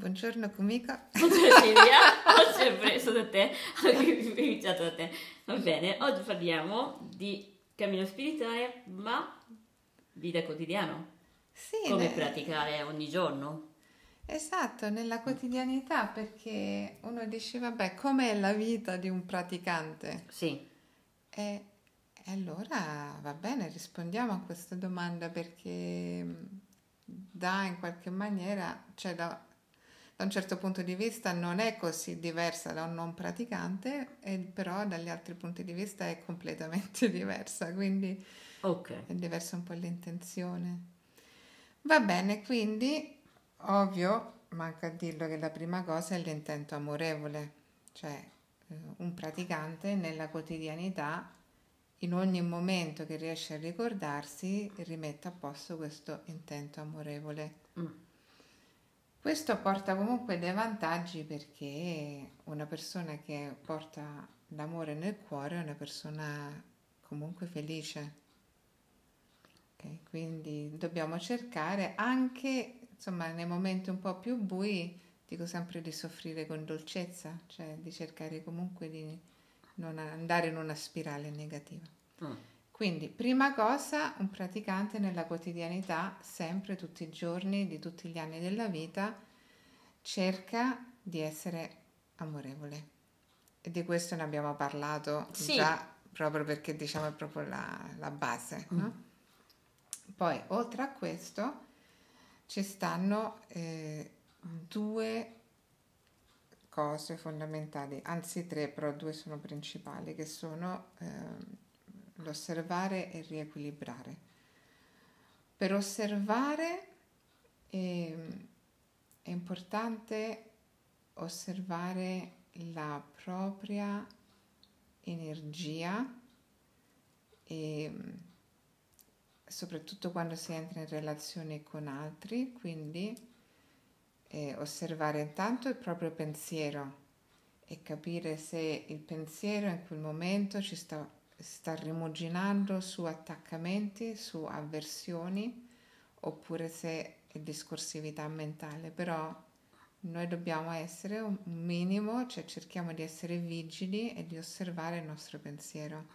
Buongiorno Kumiko. Buongiorno Silvia, oggi ho preso da te, ho iniziato da te. Va bene, oggi parliamo di cammino spirituale, ma vita quotidiana. Sì, Come ne- praticare ogni giorno. esatto, nella quotidianità, perché uno dice, vabbè, com'è la vita di un praticante? Sì, E, e allora va bene, rispondiamo a questa domanda perché mh, dà in qualche maniera, cioè da, da un certo punto di vista non è così diversa da un non praticante, e però dagli altri punti di vista è completamente diversa, quindi ok. è diversa un po' l'intenzione. Va bene, quindi ovvio, manca a dirlo che la prima cosa è l'intento amorevole, cioè eh, un praticante nella quotidianità, in ogni momento che riesce a ricordarsi, rimette a posto questo intento amorevole. Mm. Questo porta comunque dei vantaggi perché una persona che porta l'amore nel cuore è una persona comunque felice. Ok, Quindi dobbiamo cercare anche, insomma, nei momenti un po' più bui, dico sempre di soffrire con dolcezza, cioè di cercare comunque di non andare in una spirale negativa. Mm. Quindi, prima cosa, un praticante nella quotidianità, sempre, tutti i giorni, di tutti gli anni della vita, cerca di essere amorevole. E di questo ne abbiamo parlato Sì. già, proprio perché diciamo è proprio la, la base, no? Poi, oltre a questo, ci stanno eh, due cose fondamentali, anzi tre, però due sono principali, che sono ehm, l'osservare e riequilibrare. Per osservare ehm, è importante osservare la propria energia e soprattutto quando si entra in relazione con altri, quindi eh, osservare intanto il proprio pensiero e capire se il pensiero in quel momento ci sta, sta rimuginando su attaccamenti, su avversioni, oppure se è discorsività mentale. Però noi dobbiamo essere un minimo, cioè cerchiamo di essere vigili e di osservare il nostro pensiero.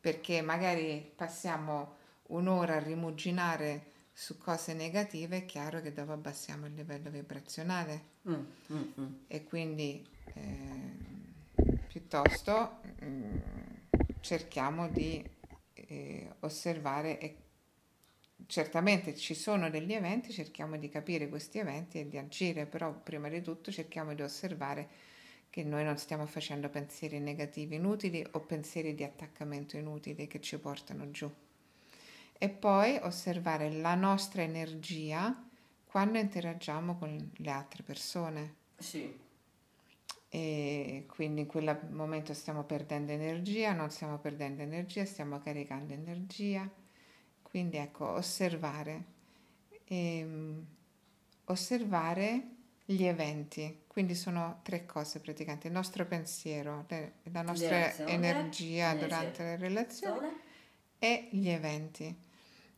Perché magari passiamo un'ora a rimuginare su cose negative, è chiaro che dopo abbassiamo il livello vibrazionale Mm, mm, mm. e quindi eh, piuttosto mm, cerchiamo di eh, osservare e certamente ci sono degli eventi, cerchiamo di capire questi eventi e di agire, però prima di tutto cerchiamo di osservare che noi non stiamo facendo pensieri negativi inutili o pensieri di attaccamento inutili che ci portano giù. E poi osservare la nostra energia quando interagiamo con le altre persone. Sì, E quindi in quel momento stiamo perdendo energia, non stiamo perdendo energia, stiamo caricando energia. Quindi ecco, osservare, Ehm, osservare gli eventi. Quindi sono tre cose praticamente, il nostro pensiero, le- la nostra Relazione, energia eh, durante le relazioni Sole? e gli eventi.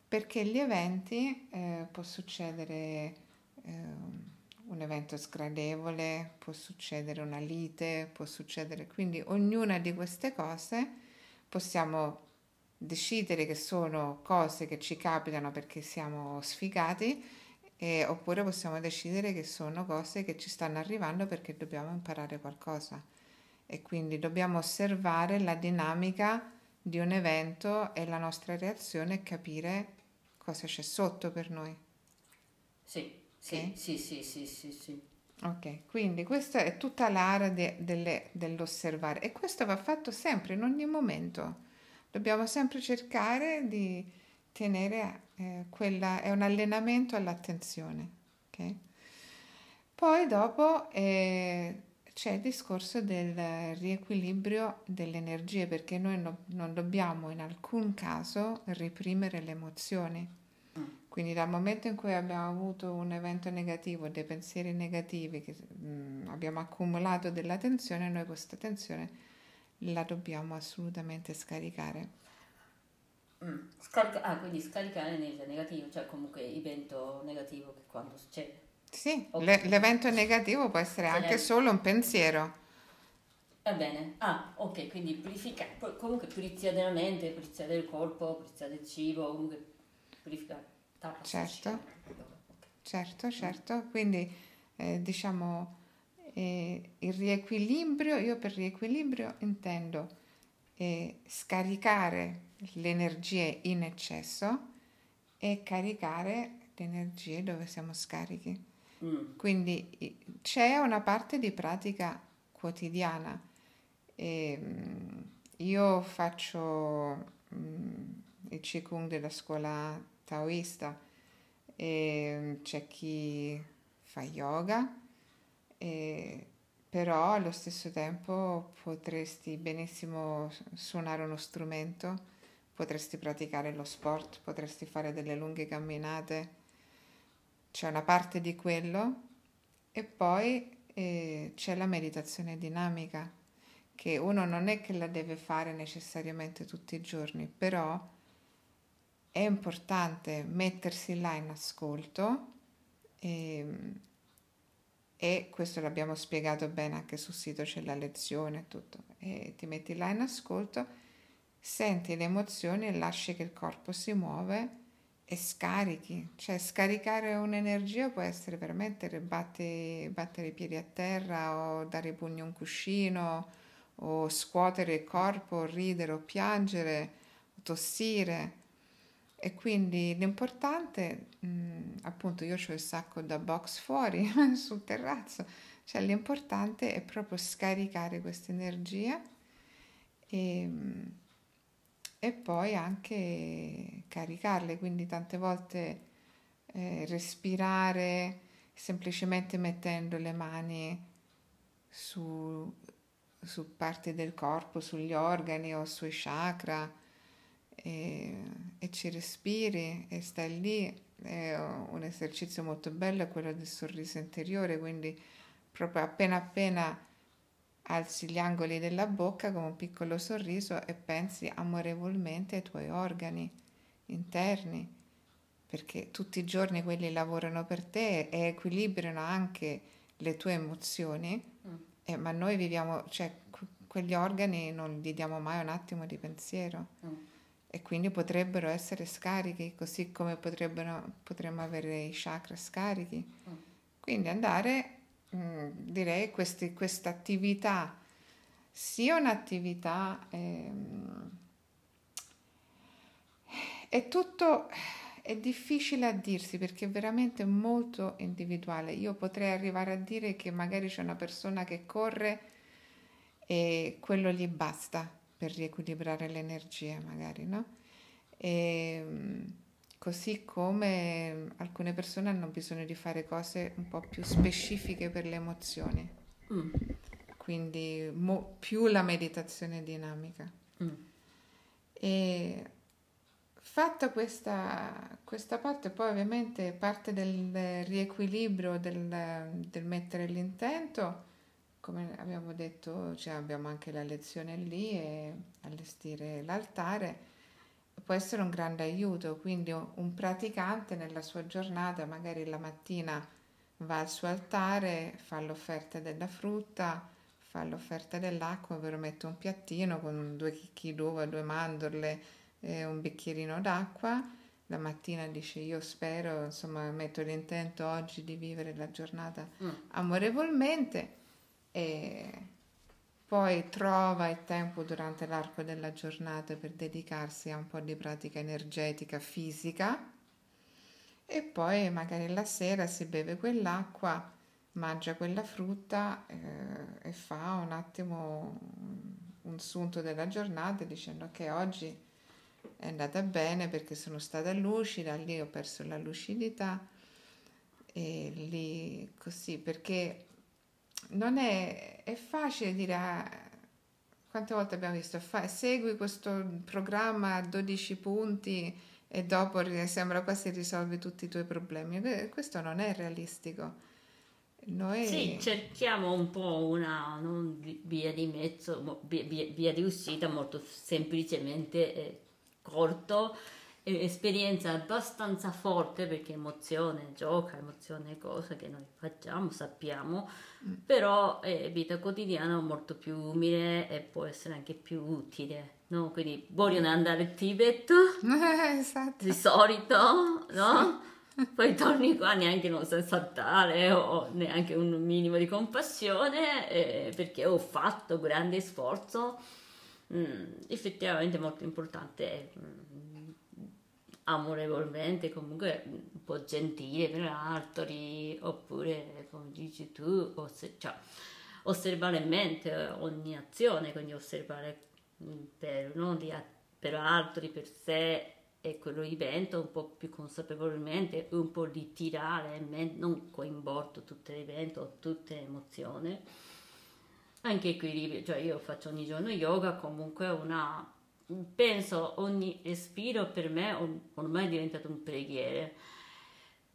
Perché gli eventi eh, può succedere ehm, un evento sgradevole, può succedere una lite, può succedere, quindi ognuna di queste cose possiamo decidere che sono cose che ci capitano perché siamo sfigati, e- oppure possiamo decidere che sono cose che ci stanno arrivando perché dobbiamo imparare qualcosa. E quindi dobbiamo osservare la dinamica di un evento e la nostra reazione e capire cosa c'è sotto per noi. Sì, sì, sì, sì, sì, sì, sì. Ok, quindi questa è tutta l'area de- delle- dell'osservare e questo va fatto sempre, in ogni momento. Dobbiamo sempre cercare di tenere eh, quella, è un allenamento all'attenzione. ok? Poi dopo eh, c'è il discorso del riequilibrio delle energie perché noi no- non dobbiamo in alcun caso reprimere le emozioni. Quindi dal momento in cui abbiamo avuto un evento negativo, dei pensieri negativi, che mm, abbiamo accumulato della tensione, noi questa tensione la dobbiamo assolutamente scaricare. Mm. Scarica- ah, quindi scaricare l'energia negativa, cioè comunque evento negativo che quando succede. Sì, Ok. le- l'evento negativo può essere Cioè, anche solo un pensiero. Va bene. Ah, ok, quindi purificare, comunque pulizia della mente, pulizia del corpo, pulizia del cibo, comunque purificare. Certo. Certo, certo. Quindi eh, diciamo eh, il riequilibrio, io per riequilibrio intendo eh, scaricare le energie in eccesso e caricare le energie dove siamo scarichi. Mm, Quindi c'è una parte di pratica quotidiana. Ehm, io faccio mm, il Qigong della scuola taoista, e c'è chi fa yoga, e- però allo stesso tempo potresti benissimo suonare uno strumento, potresti praticare lo sport, potresti fare delle lunghe camminate. C'è una parte di quello e poi eh, c'è la meditazione dinamica che uno non è che la deve fare necessariamente tutti i giorni, però è importante mettersi là in ascolto e, e questo l'abbiamo spiegato bene anche sul sito, c'è la lezione tutto, e ti metti là in ascolto, senti le emozioni e lasci che il corpo si muove e scarichi, cioè scaricare un'energia può essere veramente batte- battere i piedi a terra o dare i pugni a un cuscino o scuotere il corpo, o ridere o piangere, o tossire. E quindi l'importante, mh, appunto io ho il sacco da box fuori sul terrazzo, cioè l'importante è proprio scaricare questa energia e, mh, e poi anche caricarle, quindi tante volte eh, respirare semplicemente mettendo le mani su, su parti del corpo, sugli organi o sui chakra e, e ci respiri e stai lì. È un esercizio molto bello è quello del sorriso interiore, quindi proprio appena appena alzi gli angoli della bocca con un piccolo sorriso e pensi amorevolmente ai tuoi organi interni, perché tutti i giorni quelli lavorano per te e equilibrano anche le tue emozioni, Mm. eh, ma noi viviamo, cioè que- quegli organi non gli diamo mai un attimo di pensiero mm. E quindi potrebbero essere scarichi, così come potrebbero, potremmo avere i chakra scarichi. Mm. Quindi andare, mm, direi, questa attività, sia un'attività, ehm, è tutto, è difficile a dirsi perché è veramente molto individuale. Io potrei arrivare a dire che magari c'è una persona che corre e quello gli basta per riequilibrare le energie, magari, no? E, così come alcune persone hanno bisogno di fare cose un po' più specifiche per le emozioni, Mm, quindi mo- più la meditazione dinamica. mm. E fatta questa, questa parte, poi ovviamente parte del riequilibrio, del, del mettere l'intento, come abbiamo detto, cioè abbiamo anche la lezione lì e allestire l'altare, può essere un grande aiuto, quindi un praticante nella sua giornata, magari la mattina va al suo altare, fa l'offerta della frutta, fa l'offerta dell'acqua, ovvero mette un piattino con due chicchi d'uva, due mandorle e un bicchierino d'acqua. La mattina dice io spero, insomma, metto l'intento oggi di vivere la giornata Mm. amorevolmente e poi trova il tempo durante l'arco della giornata per dedicarsi a un po' di pratica energetica fisica. E poi magari la sera si beve quell'acqua, mangia quella frutta eh, e fa un attimo un sunto della giornata dicendo che oggi è andata bene perché sono stata lucida, lì ho perso la lucidità e lì così perché non è, è facile dire ah, quante volte abbiamo visto? Fa- segui questo programma a 12 punti e dopo sembra quasi risolvi tutti i tuoi problemi. Que- questo non è realistico. Noi Sì, cerchiamo un po' una non vi- via di mezzo, via, via- via di uscita molto semplicemente eh, corto esperienza abbastanza forte perché emozione, gioca, emozione cosa che noi facciamo, sappiamo, mm. però è vita quotidiana molto più umile e può essere anche più utile. No? Quindi vogliono andare al Tibet esatto. di solito, no? Sì. Poi torni qua neanche non sai saltare o neanche un minimo di compassione eh, perché ho fatto grande sforzo. Mm, effettivamente molto importante. Mm, amorevolmente, comunque un po' gentile per altri, oppure come dici tu, oss- cioè, osservare in mente ogni azione, quindi osservare mm, per, no, di, per altri, per sé e quello evento un po' più consapevolmente, un po' di tirare, non coinvolto tutto l'evento, tutte le emozioni. Anche equilibrio, cioè io faccio ogni giorno yoga, comunque una penso ogni respiro per me ormai è diventato un preghiere.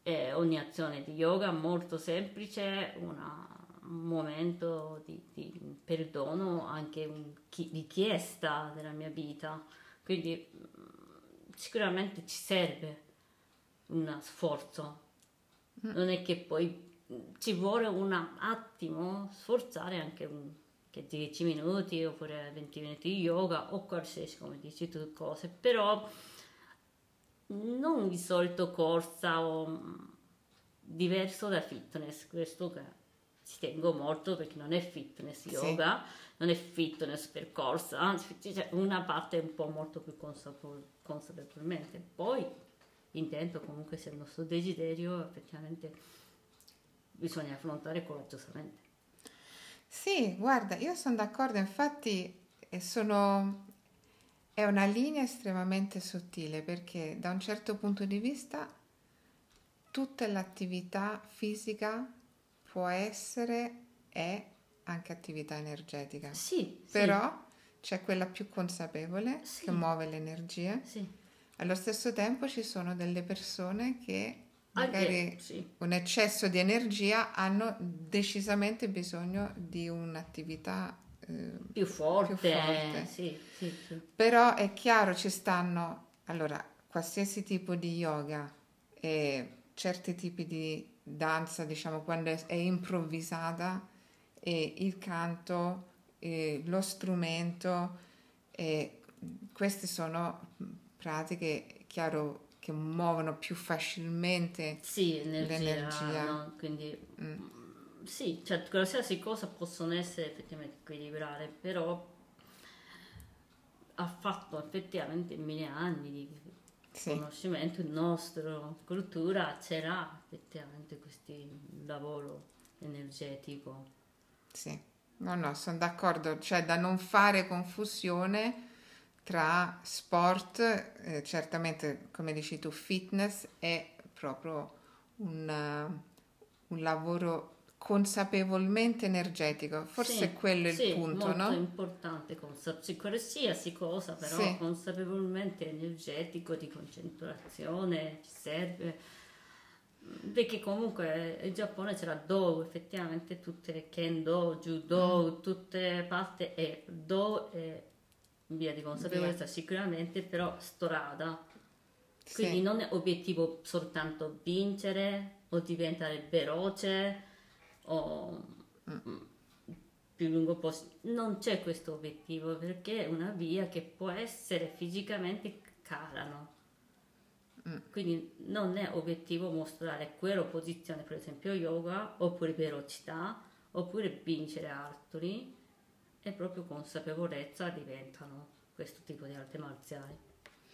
Eh, ogni azione di yoga molto semplice, una, un momento di, di perdono, anche un, chi, richiesta della mia vita. Quindi mm, sicuramente ci serve un sforzo. Mm. Non è che poi ci vuole un attimo sforzare anche un che 10 minuti oppure 20 minuti di yoga o qualsiasi, come dici tu, cose, però non di solito corsa o mm, diverso da fitness, questo che ci tengo molto perché non è fitness yoga, sì. non è fitness per corsa, anzi c'è una parte un po' molto più consapevol- consapevolmente, poi intento comunque se il nostro desiderio effettivamente bisogna affrontare coraggiosamente. Sì, guarda, io sono d'accordo, infatti sono, è una linea estremamente sottile perché da un certo punto di vista tutta l'attività fisica può essere e anche attività energetica. Sì. Però sì. c'è quella più consapevole sì. che muove l'energia. Sì. Allo stesso tempo ci sono delle persone che magari sì. un eccesso di energia hanno decisamente bisogno di un'attività eh, più forte. Più forte. Sì, sì, Però è chiaro, ci stanno, allora, qualsiasi tipo di yoga e certi tipi di danza, diciamo, quando è, è improvvisata, e il canto, e lo strumento, e queste sono pratiche, chiaro, che muovono più facilmente sì, energia, l'energia. No? Quindi mm. sì, cioè qualsiasi cosa possono essere effettivamente equilibrare, però ha fatto effettivamente mille anni di sì. conoscimento, il nostro cultura c'era effettivamente questo lavoro energetico. Sì, no, no, sono d'accordo, cioè da non fare confusione tra sport, eh, certamente come dici tu, fitness è proprio un, uh, un lavoro consapevolmente energetico, forse sì, quello è il sì, punto, molto no? importante, consa- qualsiasi cosa, però sì. consapevolmente energetico, di concentrazione, ci serve, perché comunque il Giappone c'era Do, effettivamente tutte le Kendo, Judo, mm. tutte parti e Do è via di consapevolezza via. sicuramente, però strada. Quindi sì. non è obiettivo soltanto vincere o diventare veloce o mm. più lungo possibile. Non c'è questo obiettivo perché è una via che può essere fisicamente calano. Mm. Quindi non è obiettivo mostrare quella posizione, per esempio yoga, oppure velocità, oppure vincere altri e proprio consapevolezza diventano questo tipo di arti marziali.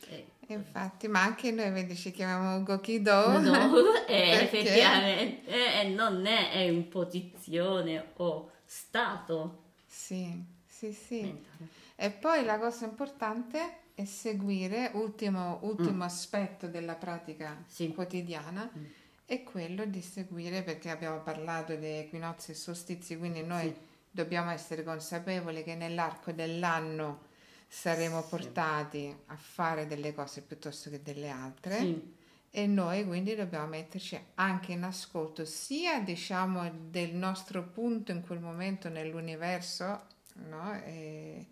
E, Infatti, ma anche noi vedi, ci chiamiamo Gokido. No, è effettivamente è, non è, è in posizione o stato. Sì, sì, sì. Mentale. E poi la cosa importante è seguire, ultimo, ultimo mm. aspetto della pratica sì. quotidiana, mm. è quello di seguire, perché abbiamo parlato di equinozi e solstizi, quindi noi... Sì dobbiamo essere consapevoli che nell'arco dell'anno saremo sì. portati a fare delle cose piuttosto che delle altre sì. e noi quindi dobbiamo metterci anche in ascolto sia diciamo del nostro punto in quel momento nell'universo no? e,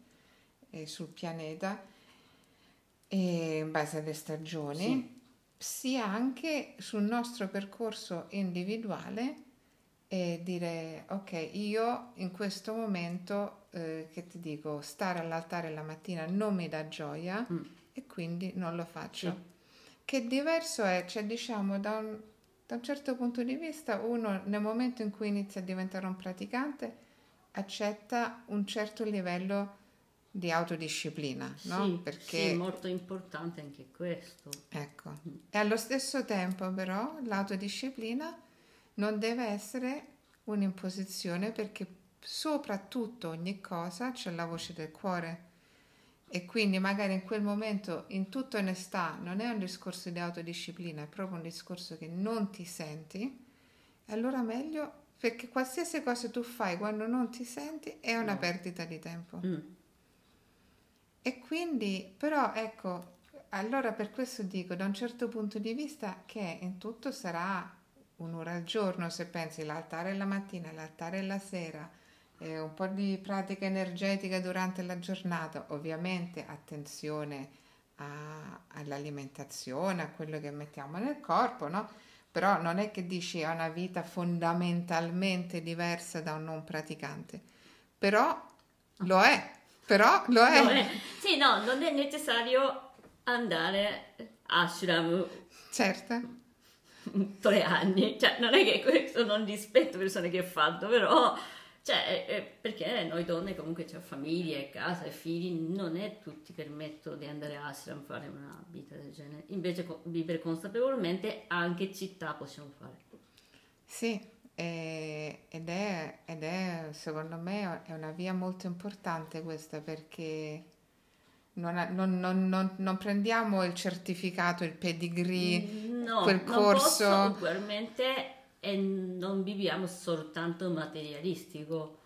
e sul pianeta e in base alle stagioni, Sì. sia anche sul nostro percorso individuale e dire ok, io in questo momento, eh, che ti dico, stare all'altare la mattina non mi dà gioia Mm. e quindi non lo faccio. Sì. Che diverso è, cioè diciamo da un, da un certo punto di vista, uno nel momento in cui inizia a diventare un praticante accetta un certo livello di autodisciplina, no? Sì, Perché sì, molto importante anche questo. Ecco, e allo stesso tempo però l'autodisciplina non deve essere un'imposizione perché soprattutto ogni cosa c'è la voce del cuore e quindi magari in quel momento in tutta onestà non è un discorso di autodisciplina, è proprio un discorso che non ti senti, allora meglio perché qualsiasi cosa tu fai quando non ti senti è una No. perdita di tempo. Mm. E quindi, però, ecco, allora per questo dico, da un certo punto di vista, che in tutto sarà un'ora al giorno, se pensi l'altare la mattina, l'altare la sera, eh, un po' di pratica energetica durante la giornata, ovviamente attenzione a- all'alimentazione, a quello che mettiamo nel corpo, no? Però non è che dici è una vita fondamentalmente diversa da un non praticante, però lo è, però lo è. No, eh, sì, no, non è necessario andare a ashram Certo, tre anni, cioè non è che questo non rispetto persone che fanno, però, cioè, perché noi donne comunque c'è famiglia, e casa e figli, non è tutti permettono di andare a ashram a fare una vita del genere, invece vivere consapevolmente anche città possiamo fare. sì, e- ed è, ed è, secondo me è una via molto importante questa perché non, non- non- non- non prendiamo il certificato, il pedigree, No, quel non corso. posso ugualmente e non viviamo soltanto materialistico,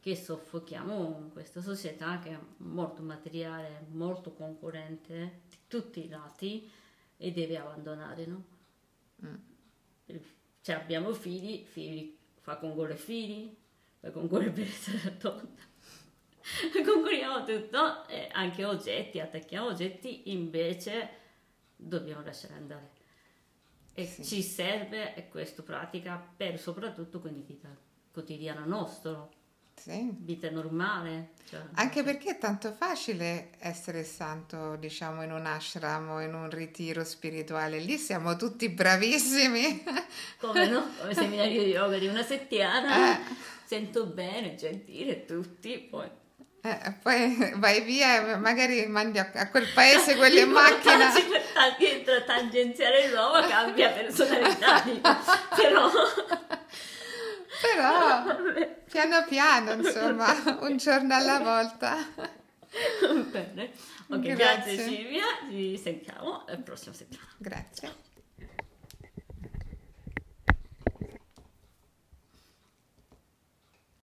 che soffochiamo in questa società che è molto materiale, molto concorrente di tutti i lati e deve abbandonare, no? Cioè abbiamo figli, figli, fa concorrere figli, fa concorrere per essere donna. Concorriamo tutto, e anche oggetti, attacchiamo oggetti, invece dobbiamo lasciare andare. E Sì. ci serve questa pratica per soprattutto quindi vita quotidiana nostra, sì. vita normale. cioè- Anche perché è tanto facile essere santo, diciamo, in un ashram o in un ritiro spirituale. Lì siamo tutti bravissimi. Come no? Come seminario di yoga di una settimana, Eh. sento bene, gentile tutti, poi... Eh, poi vai via e magari mandi a, a quel paese quelle macchine. Dietro tangenziale l'uomo cambia personalità, però... Però piano piano, insomma, un giorno alla volta. Bene. Ok, Grazie. grazie Silvia, ci sentiamo la prossima settimana. Grazie.